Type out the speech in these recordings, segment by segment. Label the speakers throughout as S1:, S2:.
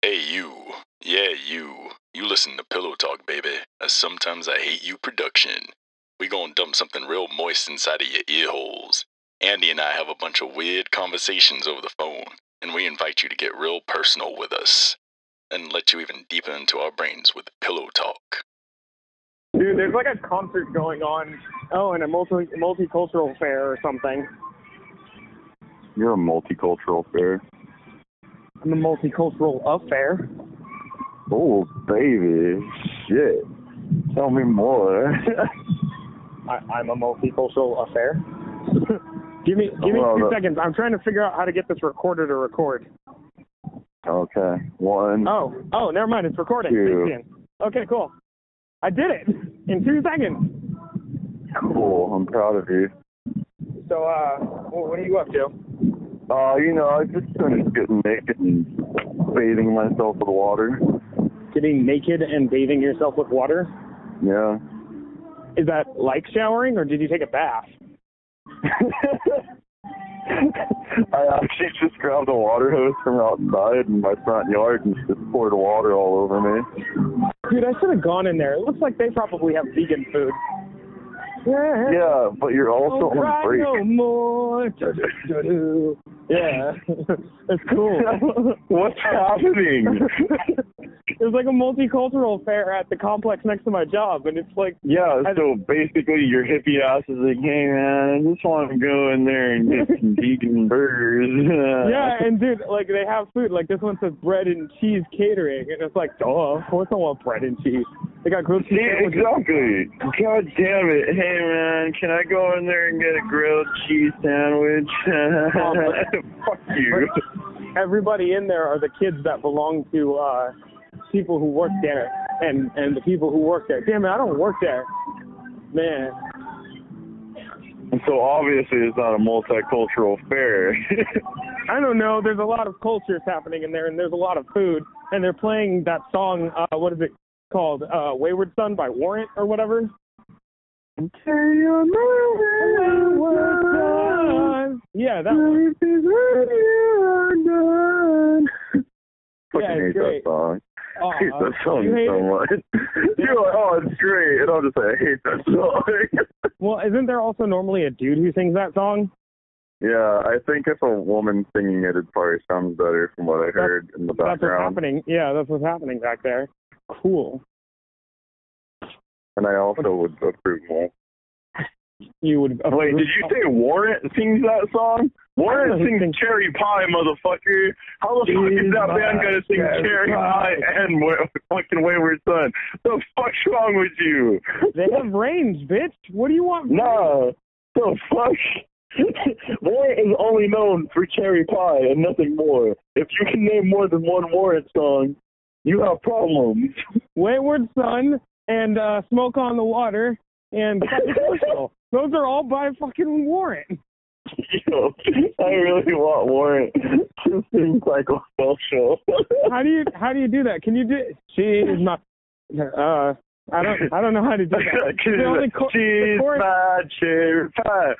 S1: Hey, you. Yeah, you. You listen to Pillow Talk, baby. A Sometimes I Hate You production. We gonna dump something real moist inside of your ear holes. Andy and I have a bunch of weird conversations over the phone, and we invite you to get real personal with us and let you even deeper into our brains with Pillow Talk.
S2: Dude, there's like a concert going on. Oh, and a multi multicultural fair or something.
S3: You're a multicultural fair.
S2: I'm a multicultural affair.
S3: Oh, baby. Shit. Tell me more.
S2: I, I'm a multicultural affair. give me give me
S3: Well,
S2: two
S3: the-
S2: seconds. I'm trying to figure out how to get this recorder to record.
S3: okay. One.
S2: Oh, oh, never mind. It's recording.
S3: Two.
S2: Okay, cool. I did it in two seconds.
S3: Cool. I'm proud of you.
S2: So, uh, what are you up to?
S3: Uh, you know, I just finished getting naked and bathing myself with water.
S2: Getting naked and bathing yourself with water?
S3: Yeah.
S2: Is that like showering, or did you take a bath?
S3: I actually just grabbed a water hose from outside in my front yard and just poured water all over me.
S2: Dude, I should have gone in there. It looks like they probably have vegan food. Yeah.
S3: Yeah, but you're also on break.
S2: no more. Yeah, it's cool.
S3: What's happening?
S2: There's like a multicultural fair at the complex next to my job, and it's like,
S3: Yeah, so basically your hippie ass is like, hey man, I just want to go in there and get some vegan burgers.
S2: yeah, and dude, like they have food. Like this one says bread and cheese catering, and it's like, oh, of course I want bread and cheese. They got grilled cheese
S3: Yeah, exactly. God damn it. Hey man, can I go in there and get a grilled cheese sandwich? Fuck you.
S2: Everybody in there are the kids that belong to uh people who work there, and and the people who work there. Damn it, I don't work there, man.
S3: And so obviously it's not a multicultural fair.
S2: I don't know. There's a lot of cultures happening in there, and there's a lot of food, and they're playing that song. Uh, what is it called? Uh, "Wayward Son" by Warrant or whatever. Yeah, that one.
S3: Fucking
S2: Yeah,
S3: hate
S2: it's great.
S3: that song.
S2: Aw,
S3: I hate that song
S2: you
S3: so
S2: it?
S3: much. You're like, oh, it's great. And I'll just say, I hate that song.
S2: Well, isn't there also normally a dude who sings that song?
S3: yeah, I think if a woman singing it, it probably sounds better from what I heard in the background.
S2: That's what's happening. Yeah, that's what's happening back there. Cool.
S3: And I also would approve more.
S2: You would.
S3: Wait, did you say Warrant sings that song? Warrant
S2: I
S3: sings
S2: think-
S3: Cherry Pie, motherfucker. How the fuck is that band gonna sing
S2: Cherry Pie.
S3: Pie and Wa- fucking Wayward Son? The fuck's wrong with you?
S2: They have range, bitch. What do you want?
S3: Nah, the fuck? Warrant is only known for Cherry Pie and nothing more. If you can name more than one Warrant song, you have problems.
S2: Wayward Son and uh, Smoke on the Water and Those are all by fucking Warrant.
S3: I really want Warrant to sing Psychosocial.
S2: How do you how do you do that? Can you do? She's my. Uh, I don't I don't know how to do that. The only co- the
S3: She's
S2: chorus-
S3: my cherry pie.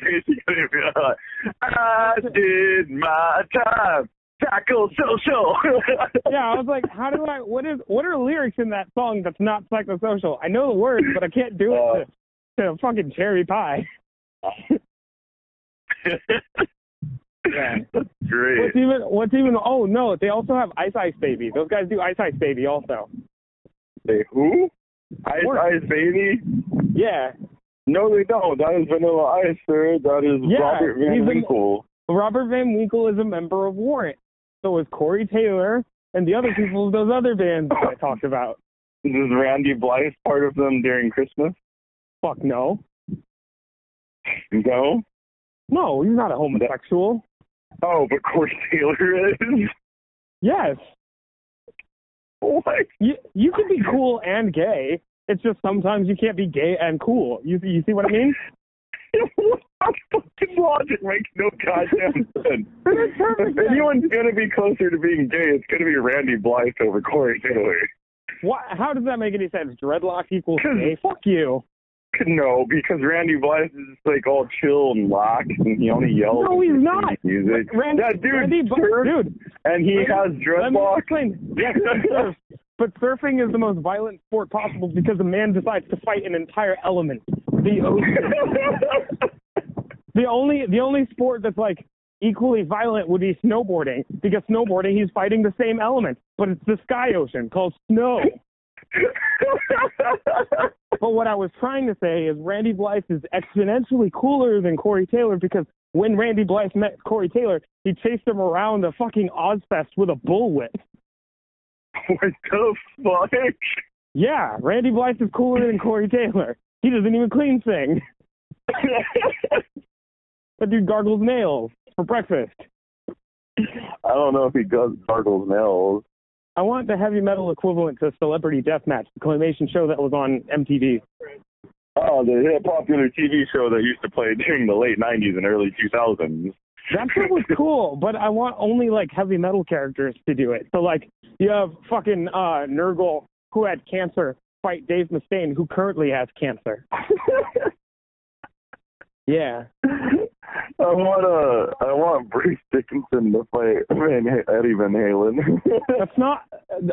S3: basically be like, I did my time. Tackle social.
S2: yeah, I was like, how do I? What is? What are lyrics in that song that's not psychosocial? I know the words, but I can't do
S3: Uh,
S2: it to, to fucking cherry pie. Yeah.
S3: Great.
S2: What's even? What's even? Oh no, they also have Ice Ice Baby. Those guys do Ice Ice Baby also.
S3: They who? Ice Ice Baby?
S2: Yeah,
S3: No, they don't. That is Vanilla Ice, sir. That is
S2: Yeah,
S3: Robert Van
S2: he's a-
S3: Winkle.
S2: Robert Van Winkle is a member of Warrant. So is Corey Taylor and the other people of those other bands that I talked about.
S3: Is Randy Blythe part of them during Christmas?
S2: Fuck no,
S3: No.
S2: no, he's not a homosexual.
S3: Oh, but Corey Taylor is.
S2: Yes,
S3: What?
S2: you you can be cool and gay. It's just sometimes you can't be gay and cool. You you see what I mean?
S3: That fucking logic makes no goddamn sense. If anyone's gonna be closer to being gay, it's gonna be Randy Blythe over Corey Taylor.
S2: What? How does that make any sense? Dreadlock equals gay? Fuck you.
S3: No, because Randy Blythe is just like all chill and lax, and he only yells.
S2: No, he's not.
S3: Music.
S2: Randy,
S3: that dude,
S2: Randy, dude,
S3: and he has
S2: let me
S3: dreadlocks.
S2: explain. Yes, he surfs. But surfing is the most violent sport possible because a man decides to fight an entire element, the ocean. The only the only sport that's like equally violent would be snowboarding because snowboarding he's fighting the same element, but it's the sky ocean called snow. But what I was trying to say is Randy Blythe is exponentially cooler than Corey Taylor because when Randy Blythe met Corey Taylor, he chased him around the fucking Ozzfest with a bullwhip.
S3: what the fuck?
S2: Yeah, Randy Blythe is cooler than Corey Taylor. He doesn't even clean thing. That dude gargles nails for breakfast.
S3: I don't know if he does gargles nails.
S2: I want the heavy metal equivalent to Celebrity Deathmatch, the claymation show that was on MTV.
S3: Oh, the hit popular TV show that used to play during the late '90s and early 2000s.
S2: That show was cool, but I want only like heavy metal characters to do it. So like you have fucking uh Nergal who had cancer fight Dave Mustaine who currently has cancer. Yeah.
S3: I want uh, I want Bruce Dickinson to fight Van Eddie Van Halen.
S2: That's not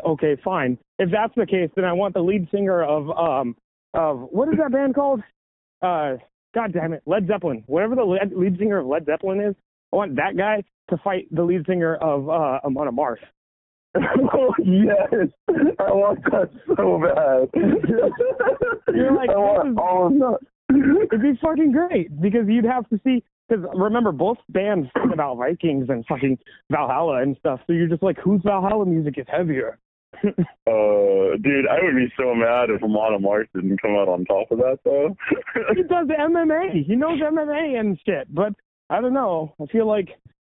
S2: okay, fine. If that's the case, then I want the lead singer of um of what is that band called? Uh God damn it, Led Zeppelin. Whatever the lead, lead singer of Led Zeppelin is, I want that guy to fight the lead singer of uh Amon Amarth.
S3: oh yes, I want that so bad.
S2: You're like,
S3: I want all of that.
S2: It'd be fucking great because you'd have to see. Because remember, both bands sing about Vikings and fucking Valhalla and stuff. So you're just like, whose Valhalla music is heavier?
S3: Uh, dude, I would be so mad if Amon Amarth didn't come out on top of that, though.
S2: he does MMA. He knows MMA and shit. But I don't know. I feel like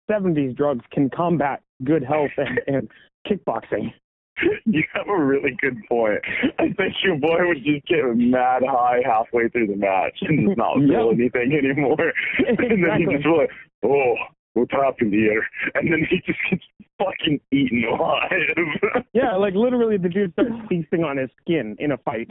S2: 70s drugs can combat good health and, and kickboxing.
S3: you have a really good point. I think your boy would just get mad high halfway through the match and just not feel
S2: Yep.
S3: anything anymore. and then he
S2: Exactly.
S3: just like, oh, what's happened here? And then he just gets fucking eaten alive.
S2: Yeah, like literally the dude starts feasting on his skin in a fight.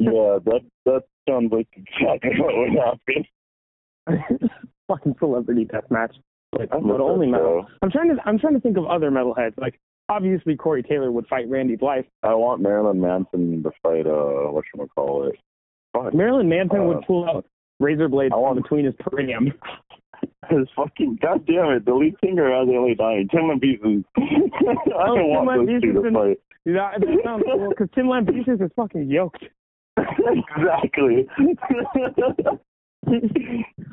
S3: yeah, that that sounds like exactly what would happen.
S2: fucking celebrity death match. But,
S3: I'm
S2: but only metal. I'm trying to I'm trying to think of other metalheads. Like obviously Corey Taylor would fight Randy Blythe.
S3: I want Marilyn Manson to fight uh what should call it? Fuck.
S2: Marilyn Manson
S3: Uh,
S2: would pull out razor blades
S3: want-
S2: between his perineum.
S3: His fucking goddamn it, the lead singer has LA dying. Tim Lambesis. I
S2: Oh,
S3: don't
S2: Tim
S3: want those two to fight.
S2: That, that sounds cool because Tim Lambesis is fucking yoked.
S3: exactly.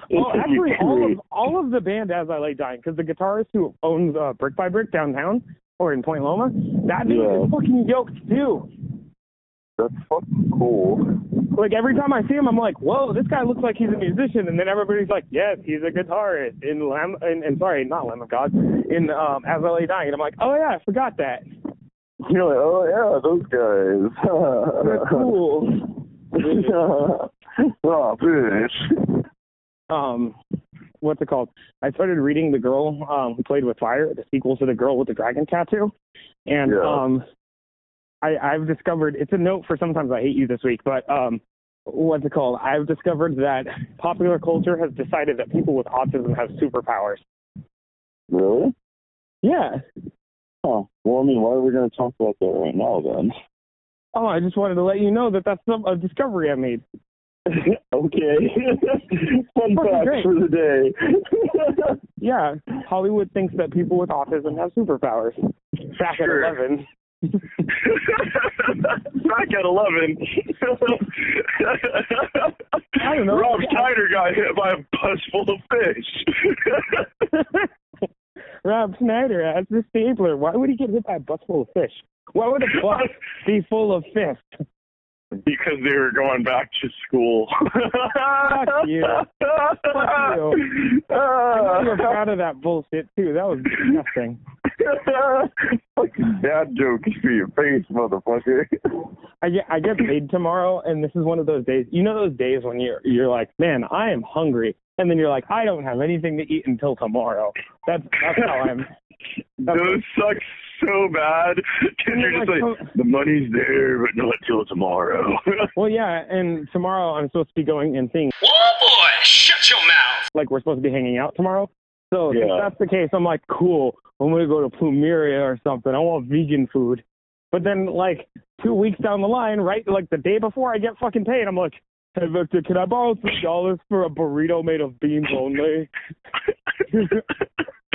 S2: Well, actually, all of all of the band as I lay dying because the guitarist who owns uh, Brick by Brick downtown or in Point Loma, that dude
S3: Yeah.
S2: is fucking yoked too.
S3: That's fucking cool.
S2: Like every time I see him, I'm like, whoa, this guy looks like he's a musician, and then everybody's like, yes, he's a guitarist in Lamb, and, and sorry, not Lamb of God, in um, As I Lay Dying, and I'm like, oh yeah, I forgot that.
S3: You're like, oh yeah, those guys.
S2: They're cool.
S3: oh, bitch.
S2: um what's it called? I started reading The Girl um Who Played with Fire, the sequel to The Girl with the Dragon Tattoo. And
S3: Yeah.
S2: um I I've discovered it's a note for sometimes I hate you this week, but um what's it called? I've discovered that popular culture has decided that people with autism have superpowers.
S3: Really?
S2: Yeah.
S3: Oh, well, I mean, why are we going to talk about that right now then?
S2: Oh, I just wanted to let you know that that's a discovery I made.
S3: okay. Fun fact for the day.
S2: Yeah, Hollywood thinks that people with autism have superpowers. Back
S3: Sure.
S2: at 11.
S3: Back at 11.
S2: I don't know.
S3: Rob Schneider got hit by a bus full of fish.
S2: Rob Schneider as the stapler. Why would he get hit by a bus full of fish? Why would a bus be full of fish?
S3: Because they were going back to school.
S2: Fuck you. Fuck you. I know you were proud of that bullshit too. That was disgusting.
S3: Fucking dad jokes for your face, motherfucker.
S2: I get I get paid tomorrow, and this is one of those days. You know those days when you're you're like, man, I am hungry, and then you're like, I don't have anything to eat until tomorrow. That's that's how I'm. That's
S3: Those suck so bad because
S2: And
S3: you're just
S2: like,
S3: like, the money's there, but not till tomorrow.
S2: Well, yeah, and tomorrow I'm supposed to be going and seeing.
S4: Oh boy, shut your mouth.
S2: Like we're supposed to be hanging out tomorrow. So if that's the case, I'm like, cool. I'm gonna go to Plumeria or something. I want vegan food. But then, like two weeks down the line, right, like the day before I get fucking paid, I'm like, Hey Viktor, can I borrow three dollars for a burrito made of beans only?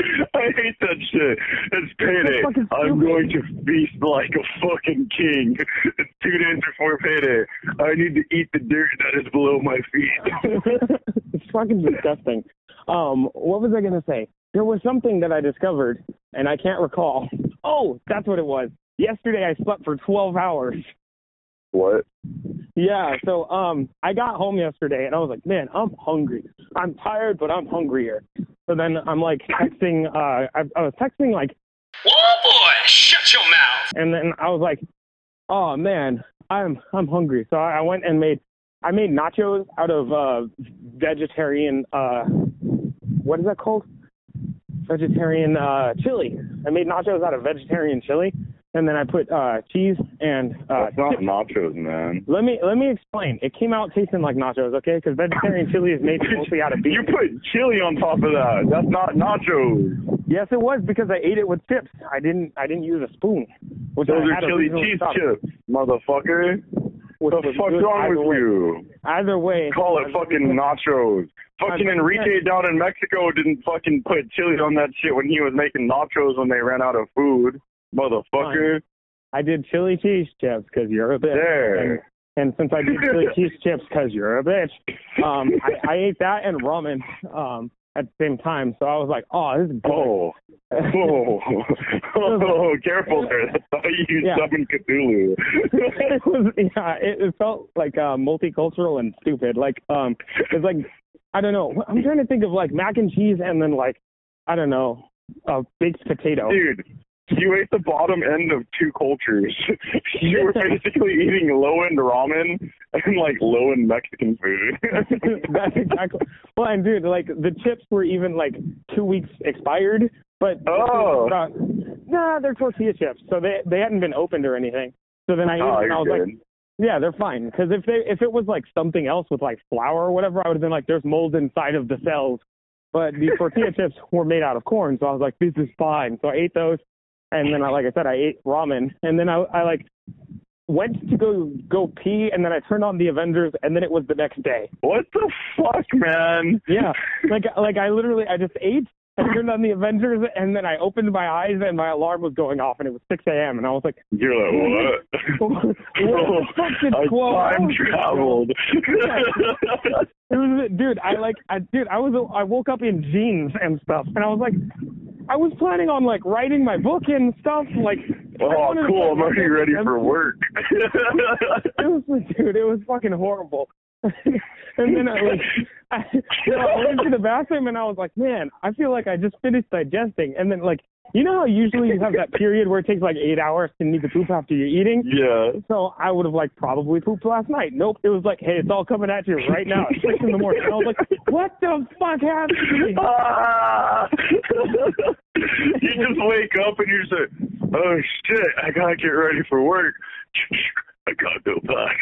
S3: I hate that shit. It's payday. I'm going to feast like a fucking king. It's two days before payday. I need to eat the dirt that is below my feet.
S2: it's fucking disgusting. Um, what was I gonna say? There was something that I discovered, and I can't recall. Oh, that's what it was. Yesterday I slept for 12 hours.
S3: what?
S2: Yeah, so um, I got home yesterday, and I was like, man, I'm hungry. I'm tired, but I'm hungrier. So then I'm like texting. Uh, I, I was texting like,
S4: Oh boy, shut your mouth.
S2: and then I was like, oh man, I'm I'm hungry. So I, I went and made I made nachos out of uh, vegetarian. Uh, what is that called? Vegetarian uh, chili. I made nachos out of vegetarian chili, and then I put uh, cheese and uh,
S3: That's not nachos, man.
S2: Let me let me explain. It came out tasting like nachos, okay? Because vegetarian chili is made mostly out of beef.
S3: You put chili on top of that. That's not nachos.
S2: Yes, it was because I ate it with chips. I didn't I didn't use a spoon. Which
S3: Those
S2: I
S3: are chili cheese chips, motherfucker. What the fuck's wrong with
S2: way.
S3: you?
S2: Either way,
S3: Call it fucking nachos. Fucking Enrique down in Mexico didn't fucking put chili on that shit when he was making nachos when they ran out of food. Motherfucker.
S2: I did chili cheese chips because you're a bitch. And, and since I did chili cheese chips because you're a bitch, um, I, I ate that and ramen um, at the same time. So I was like, oh, this is good.
S3: Oh. Oh. oh, careful there. That's how you
S2: Yeah.
S3: summon Cthulhu.
S2: it was yeah, it, it felt like uh, multicultural and stupid. Like um, it's like I don't know. I'm trying to think of like mac and cheese and then like I don't know, a baked potato.
S3: Dude, you ate the bottom end of two cultures. you were basically eating low end ramen and like low end Mexican food.
S2: That's exactly. Well, and dude, like the chips were even like two weeks expired, but
S3: Oh.
S2: uh, nah, they're tortilla chips, so they they hadn't been opened or anything. So then I ate
S3: oh,
S2: it and I was
S3: you're
S2: like, yeah, they're fine. Because if they if it was like something else with like flour or whatever, I would have been like, there's mold inside of the cells. But these tortilla chips were made out of corn, so I was like, this is fine. So I ate those, and then I, like I said, I ate ramen, and then I I like went to go go pee, and then I turned on the Avengers, and then it was the next day.
S3: what the fuck, man?
S2: Yeah, like like I literally I just ate. I turned on the Avengers, and then I opened my eyes, and my alarm was going off, and it was 6 a.m. And I was like,
S3: You're like, what?
S2: "What the fuck did
S3: I
S2: 12
S3: time
S2: hours ago?"
S3: traveled.
S2: It was, dude. I like, I, dude. I was, I woke up in jeans and stuff, and I was like, I was planning on like writing my book and stuff. Like,
S3: oh, cool. I'm already ready for work.
S2: It was, dude. It was fucking horrible. And then I like, I, you know, I went to the bathroom and I was like, man, I feel like I just finished digesting. And then like, you know how usually you have that period where it takes like eight hours to need to poop after you're eating.
S3: yeah.
S2: So I would have like probably pooped last night. Nope. It was like, hey, it's all coming at you right now at six in the morning. And I was like, what the fuck happened?
S3: Ah! you just wake up and you're just like, oh shit, I gotta get ready for work. I gotta go back.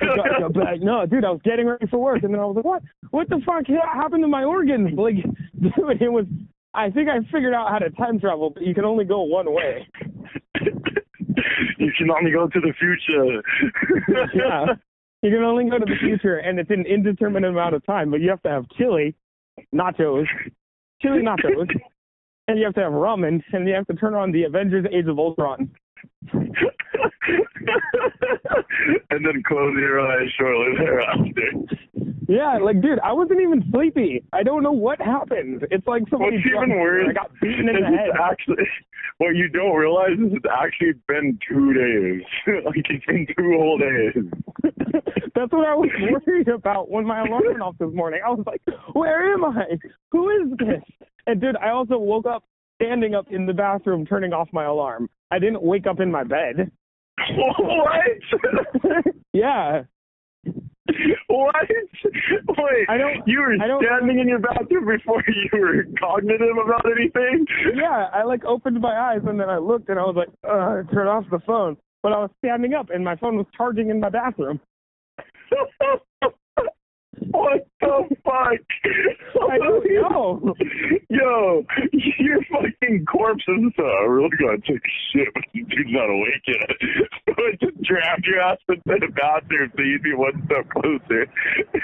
S2: Got- got back. No, dude, I was getting ready for work, and then I was like, "What? What the fuck happened to my organs?" Like, dude, it was. I think I figured out how to time travel, but you can only go one way.
S3: you can only go to the future.
S2: Yeah, you can only go to the future, and it's an indeterminate amount of time. But you have to have chili, nachos, chili nachos, and you have to have ramen, and you have to turn on the Avengers: Age of Ultron.
S3: and then close your eyes shortly thereafter.
S2: Yeah, like, dude, I wasn't even sleepy. I don't know what happened. It's like somebody.
S3: What's even worse
S2: I got beaten in the head.
S3: actually what you don't realize is it's actually been two days. like it's been two whole days.
S2: That's what I was worried about when my alarm went off this morning. I was like, where am I? Who is this? And dude, I also woke up standing up in the bathroom turning off my alarm. I didn't wake up in my bed.
S3: what?
S2: yeah.
S3: what? Wait,
S2: I don't-
S3: you were
S2: don't-
S3: standing in your bathroom before you were cognitive about anything?
S2: Yeah, I like opened my eyes and then I looked and I was like, uh, turn off the phone. But I was standing up and my phone was charging in my bathroom.
S3: what the fuck?
S2: I don't know.
S3: Yo, your fucking corpse is uh, really gonna take a shit when the dude's not awake yet. just draft your ass into the bathroom so you'd be one step closer.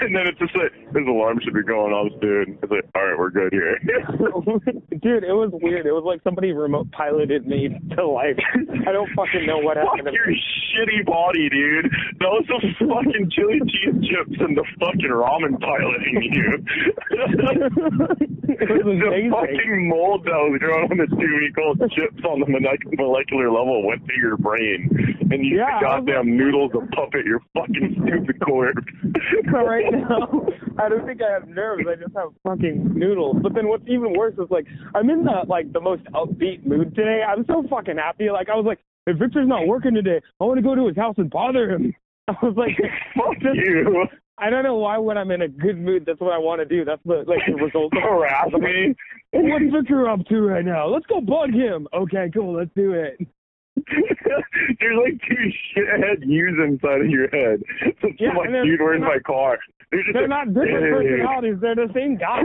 S3: And then it's just like, his alarm should be going off soon. It's like, alright, we're good here.
S2: Dude, it was weird. It was like somebody remote piloted me to life. I don't fucking know what happened. to
S3: your shitty body, dude. Those some fucking chili cheese chips and the fucking ramen piloting you.
S2: it was
S3: the fucking mold that was growing on the two called chips on the molecular level went to your brain, and you
S2: Yeah,
S3: goddamn noodles to puppet your fucking stupid corpse.
S2: So right now, I don't think I have nerves. I just have fucking noodles. But then what's even worse is like I'm in the like the most upbeat mood today. I'm so fucking happy. Like I was like, if Viktor's not working today, I want to go to his house and bother him. I was like,
S3: Fuck you.
S2: I don't know why when I'm in a good mood, that's what I want to do. That's the like the result. of
S3: Harass me.
S2: What's Viktor up to right now? Let's go bug him. Okay, cool. Let's do it.
S3: There's like two shithead yous inside of your head. So
S2: Yeah,
S3: like, dude, where's my car? They're, just
S2: They're
S3: like,
S2: not different personalities. They're the same guy.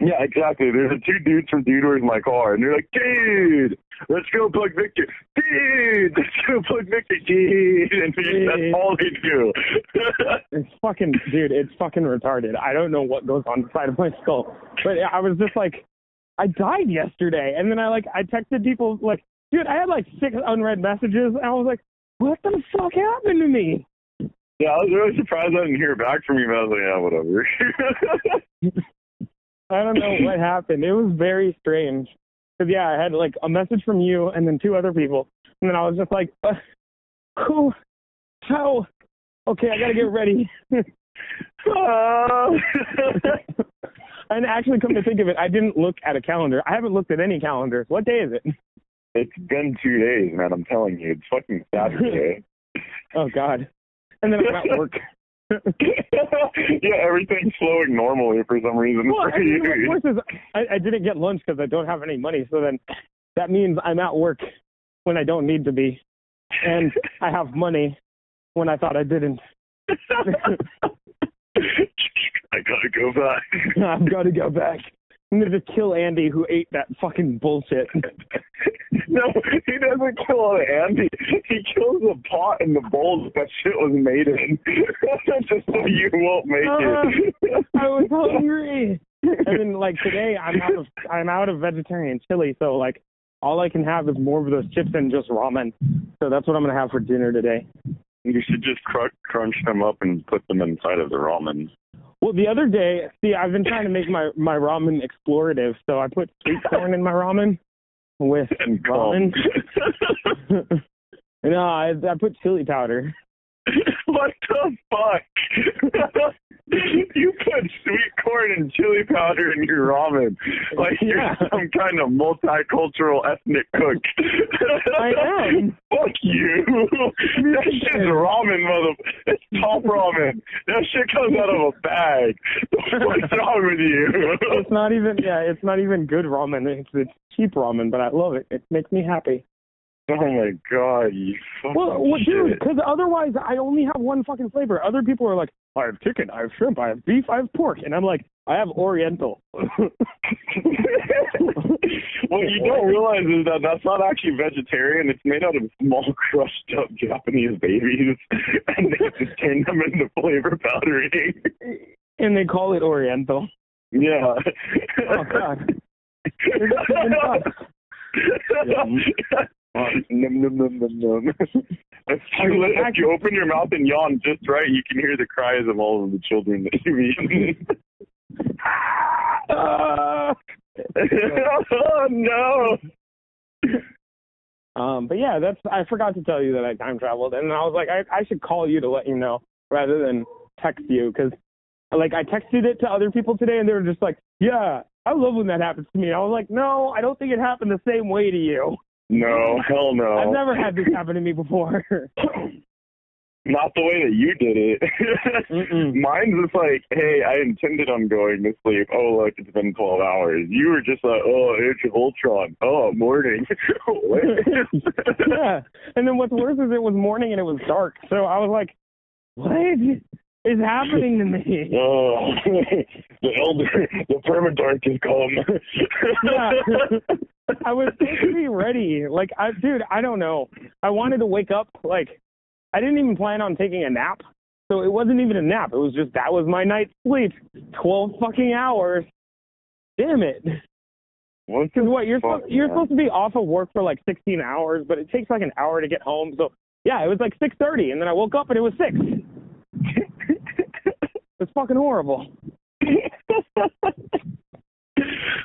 S3: Yeah, exactly. There's two dudes from Dude, in My Car? And they're like, dude, let's go plug Viktor. Dude, let's go plug Viktor. Dude. And they- that's all they do.
S2: It's fucking, dude, it's fucking retarded. I don't know what goes on inside of my skull. But I was just like, I died yesterday. And then I like, I texted people like, dude, I had like six unread messages. And I was like, what the fuck happened to me?
S3: yeah, I was really surprised I didn't hear back from you, but I was like, yeah, whatever.
S2: I don't know what happened. It was very strange. Cause yeah, I had like a message from you and then two other people. And then I was just like, uh, who, how? Okay, I gotta get ready.
S3: Uh,
S2: and actually, come to think of it, I didn't look at a calendar. I haven't looked at any calendars. What day is it?
S3: it's been two days, man. I'm telling you. It's fucking Saturday.
S2: Oh God. And then I'm at work.
S3: yeah, everything's flowing normally for some reason.
S2: well, I mean, is I, I didn't get lunch because I don't have any money. So then that means I'm at work when I don't need to be, and I have money when I thought I didn't.
S3: I gotta go back.
S2: I've got to go back. I'm gonna kill Andy who ate that fucking bullshit.
S3: no, he doesn't kill all Andy. He kills the pot and the bowl that, that shit was made in. Just so you won't make ah, it.
S2: I was hungry. And then like today I'm out of I'm out of vegetarian chili, so like all I can have is more of those chips and just ramen. So that's what I'm gonna have for dinner today.
S3: you should just cr- crunch them up and put them inside of the ramen.
S2: Well, the other day, see, I've been trying to make my my ramen explorative, so I put sweet corn in my ramen with
S3: And
S2: ramen. no, I, I put chili powder.
S3: what the fuck? you put sweet corn and chili powder in your ramen. Like you're some kind of multicultural ethnic cook.
S2: I am.
S3: Fuck you. that shit's ramen, mother. It's top ramen. That shit comes out of a bag. What's wrong with you?
S2: It's not even yeah, it's not even good ramen. It's it's cheap ramen, but I love it. It makes me happy.
S3: Oh my god, you fucking
S2: Well, well dude, because otherwise I only have one fucking flavor. Other people are like, I have chicken, I have shrimp, I have beef, I have pork, and I'm like, I have Oriental.
S3: what you don't realize is that that's not actually vegetarian. It's made out of small, crushed up Japanese babies, and they just turn them into flavor powdering.
S2: and they call it Oriental.
S3: yeah.
S2: Oh god. It's even
S3: num num num num num. If you, if you open your mouth and yawn just right, you can hear the cries of all of the children that you eat.
S2: Ah.
S3: oh no!
S2: Um, but yeah, that's I forgot to tell you that I time traveled, and I was like, I I should call you to let you know rather than text you because like I texted it to other people today, and they were just like, yeah, I love when that happens to me. I was like, no, I don't think it happened the same way to you.
S3: No, hell no.
S2: I've never had this happen to me before.
S3: Not the way that you did it. Mine's just like, hey, I intended on going to sleep. Oh, look, it's been 12 hours. You were just like, oh, of Ultron. Oh, morning.
S2: Yeah. And then what's worse is it was morning and it was dark. So I was like, what is happening to me?
S3: Oh, the elder, the permadark has come.
S2: Yeah. I was supposed to be ready. Like, I, dude, I don't know. I wanted to wake up. Like, I didn't even plan on taking a nap. So it wasn't even a nap. It was just that was my night's sleep. 12 fucking hours. Damn it.
S3: What
S2: Because what you're
S3: fuck,
S2: supposed, you're supposed to be off of work for like 16 hours, but it takes like an hour to get home. So yeah, it was like 6:30, and then I woke up and it was six. It's fucking horrible.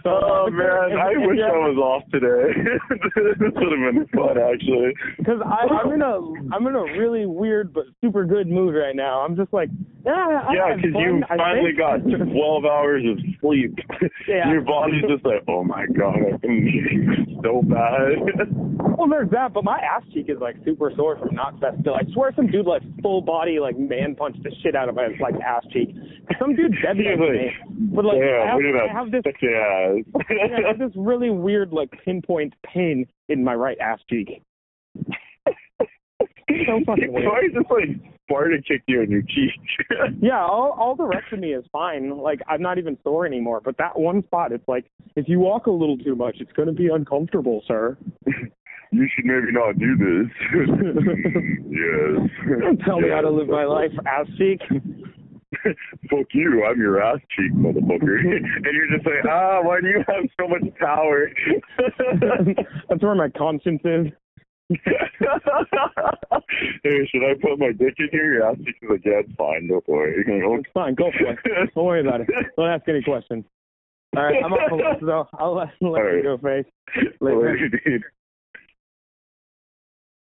S3: Oh man, I wish I was off today. this would have been fun, actually.
S2: Because I'm in a I'm in a really weird but super good mood right now. I'm just like yeah,
S3: Yeah, because you finally got 12 hours of sleep.
S2: Yeah.
S3: Your body's just like, oh my god, I've been so bad.
S2: well, there's that, but my ass cheek is like super sore from Knotfest still. I swear, some dude like full body like man punched the shit out of my like ass cheek. Some dude dead
S3: He's
S2: me. But like I have, I have this
S3: ass.
S2: I have this really weird like pinpoint pain in my right ass cheek. so fucking weird.
S3: Why like Sparta kick you in your cheek?
S2: Yeah, all all the rest of me is fine. Like I'm not even sore anymore. But that one spot, it's like if you walk a little too much, it's gonna be uncomfortable, sir.
S3: you should maybe not do this. yes.
S2: Don't tell me how to live my life, ass cheek.
S3: Fuck you, I'm your ass cheek, motherfucker. and you're just like, ah, why do you have so much power?
S2: That's where my conscience is.
S3: Hey, should I put my dick in here? Cheek is like, yeah, it's fine, don't worry. Going,
S2: It's fine, go for it. Don't worry about it. Don't ask any questions. All right, I'm off the list, though. I'll let, let
S3: All
S2: you
S3: right.
S2: go, face.
S3: Later, dude.